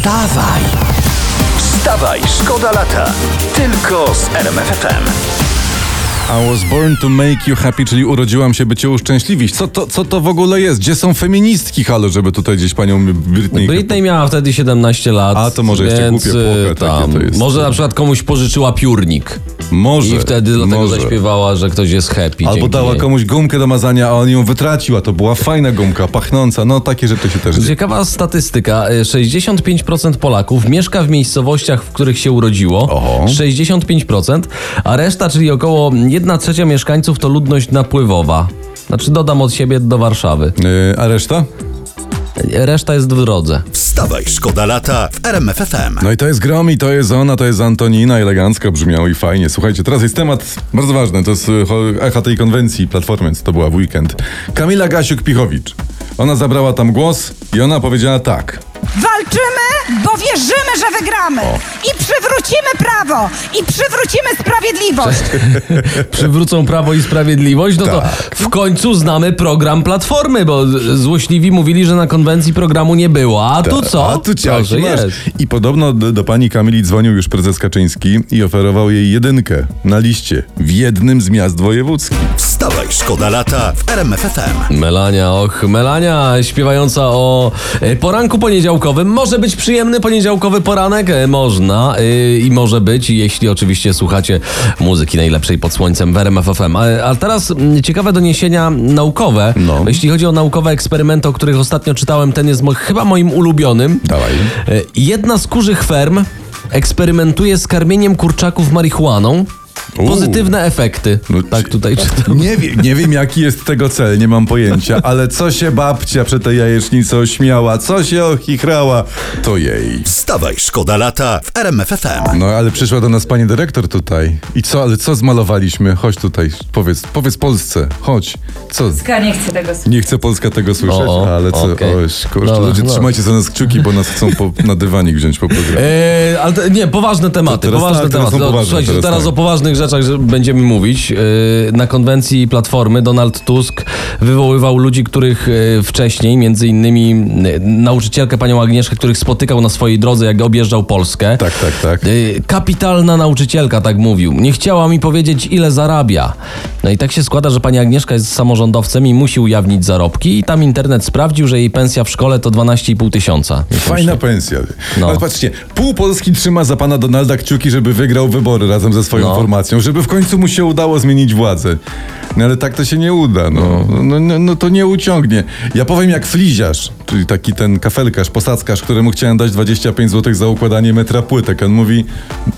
Wstawaj! Wstawaj, szkoda lata. Tylko z RMFFM. I was born to make you happy, czyli urodziłam się, by cię uszczęśliwić. Co to, co to w ogóle jest? Gdzie są feministki, halo, żeby tutaj gdzieś panią Britney... Britney miała wtedy 17 lat. A, to może jeszcze więc, głupie y, takie tam, to jest. Może na przykład komuś pożyczyła piórnik. Może, I wtedy dlatego może. zaśpiewała, że ktoś jest happy. Albo dała niej. komuś gumkę do mazania, a on ją wytracił, a to była fajna gumka, pachnąca. No takie rzeczy się też dzieje. Ciekawa statystyka. Y, 65% Polaków mieszka w miejscowościach, w których się urodziło. Oho. 65%, a reszta, czyli około 1 trzecia mieszkańców to ludność napływowa. Znaczy dodam od siebie do Warszawy. Yy, a reszta? Reszta jest w drodze. Wstawaj, szkoda lata w RMFFM. No i to jest Gromi, to jest ona, to jest Antonina, elegancko brzmiało i fajnie. Słuchajcie, teraz jest temat bardzo ważny, to jest cho- echa tej konwencji Platformy, co to była w weekend. Kamila Gasiuk-Pichowicz. Ona zabrała tam głos i ona powiedziała tak. Walczymy, bo wierzymy, że wygramy. I przywrócimy prawo. I przywrócimy sprawiedliwość. przywrócą Prawo i Sprawiedliwość, no to Tak. w końcu znamy program Platformy, bo złośliwi mówili, że na konwencji programu nie było. A tu co? Tak, A tu masz. jest. I podobno do, do pani Kamili dzwonił już prezes Kaczyński i oferował jej jedynkę na liście w jednym z miast wojewódzkich. Wstawaj, szkoda lata w RMFFM. Melania, och, Melania śpiewająca o e, poranku poniedziałkowym. Może być przyjemny poniedziałkowy poranek? E, Można e, i może być, jeśli oczywiście słuchacie muzyki najlepszej pod słońcem w RMF FM. A, a teraz mm, ciekawe doniesienia naukowe. No. Jeśli chodzi o naukowe eksperymenty, o których ostatnio czytałem, ten jest mo- chyba moim ulubionym. Dawaj. Jedna z kurzych ferm eksperymentuje z karmieniem kurczaków marihuaną. Uuu. Pozytywne efekty. No, tak tutaj czytam. Nie, wie, nie wiem, jaki jest tego cel, nie mam pojęcia, ale co się babcia przy tej jajecznicy ośmiała, co się ochichrała, to jej. Wstawaj, szkoda lata w RMFFM. No, ale przyszła do nas pani dyrektor tutaj. I co, ale co zmalowaliśmy? Chodź tutaj, powiedz, powiedz Polsce, chodź. Co? Polska nie chce tego słuchać. Nie chce Polska tego słyszeć, O, ale co, okay. kurczę, Dobra, ludzie, no. trzymajcie za nas kciuki, bo nas chcą po, na dywanik wziąć po programie. Eee, ale te, nie, poważne tematy. Teraz poważne tak, teraz tematy. są No, poważne, Słuchajcie, teraz teraz, tak. o poważnych rzeczach że będziemy mówić. Eee, na konwencji Platformy Donald Tusk wywoływał ludzi, których e, wcześniej, między innymi e, nauczycielkę panią Agnieszkę, których spotykał na swojej drodze, jak objeżdżał Polskę. Tak, tak, tak. E, Kapitalna nauczycielka, tak mówił. Nie chciała mi powiedzieć, ile zarabia. No i tak się składa, że pani Agnieszka jest samorządowcem i musi ujawnić zarobki i tam internet sprawdził, że jej pensja w szkole to 12,5 tysiąca. Fajna pensja. No. Ale patrzcie, pół Polski trzyma za pana Donalda kciuki, żeby wygrał wybory razem ze swoją No. formacją, żeby w końcu mu się udało zmienić władzę. No ale tak to się nie uda, no. No, no, no to nie uciągnie. Ja powiem jak fliziarz, czyli taki ten kafelkarz, posadzkarz, któremu chciałem dać 25 zł za układanie metra płytek. On mówi,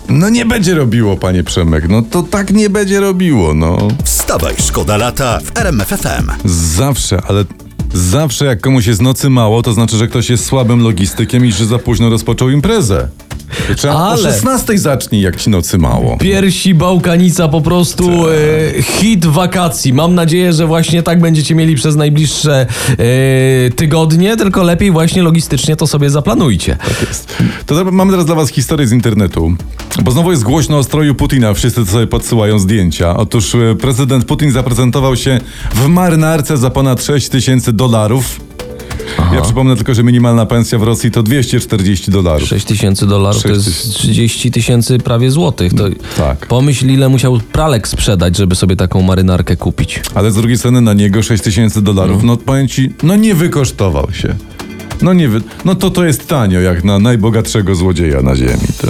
no nie będzie robiło, panie Przemek, no to tak nie będzie robiło, no. Wstawaj, szkoda lata w RMFFM. Zawsze, ale zawsze jak komuś jest nocy mało, to znaczy, że ktoś jest słabym logistykiem i że za późno rozpoczął imprezę. To Trzeba Ale- o 16 zacznij, jak ci nocy mało. Piersi Bałkanica po prostu e, hit wakacji. Mam nadzieję, że właśnie tak będziecie mieli przez najbliższe e, tygodnie, tylko lepiej właśnie logistycznie to sobie zaplanujcie. To teraz- mamy teraz dla was historię z internetu. Bo znowu jest głośno o stroju Putina, wszyscy sobie podsyłają zdjęcia. Otóż e, prezydent Putin zaprezentował się w marynarce za ponad 6 tysięcy dolarów. Ja przypomnę tylko, że minimalna pensja w Rosji to 240 dolarów. 6 tysięcy dolarów to jest 30 tysięcy prawie złotych. To tak. Pomyśl, ile musiał pralek sprzedać, żeby sobie taką marynarkę kupić. Ale z drugiej strony na niego 6 tysięcy dolarów, no powiem ci, no nie wykosztował się. No nie wy... No to to jest tanio, jak na najbogatszego złodzieja na ziemi. To.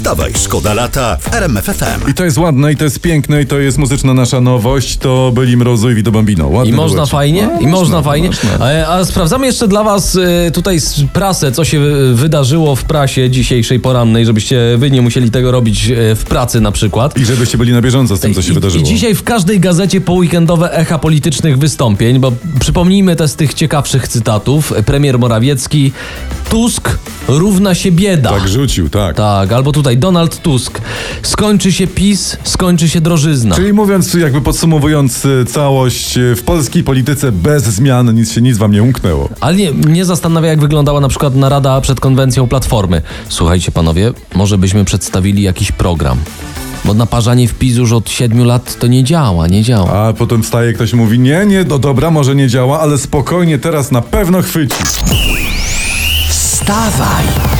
Wstawaj, szkoda lata w RMFFM. I to jest ładne, i to jest piękne, i to jest muzyczna nasza nowość. To byli Mrozu i Vito Bambino. Ładny I można fajnie? No, I można fajnie? można. A, a sprawdzamy jeszcze dla was e, tutaj prasę, co się e, wydarzyło w prasie dzisiejszej porannej, żebyście wy nie musieli tego robić e, w pracy na przykład. I żebyście byli na bieżąco z tym, co się I, wydarzyło. I dzisiaj w każdej gazecie poweekendowe echa politycznych wystąpień, bo przypomnijmy te z tych ciekawszych cytatów. Premier Morawiecki, Tusk równa się bieda. Tak rzucił, tak. Tak, albo tutaj Donald Tusk. Skończy się PiS, skończy się drożyzna. Czyli mówiąc, jakby podsumowując y, całość, y, w polskiej polityce bez zmian nic się nic wam nie umknęło. Ale nie, mnie zastanawia, jak wyglądała na przykład narada przed konwencją Platformy. Słuchajcie, panowie, może byśmy przedstawili jakiś program. Bo naparzanie w PiS już od siedmiu lat to nie działa, nie działa. A potem wstaje ktoś i mówi, nie, nie, no dobra, może nie działa, ale spokojnie, teraz na pewno chwyci. Wstawaj!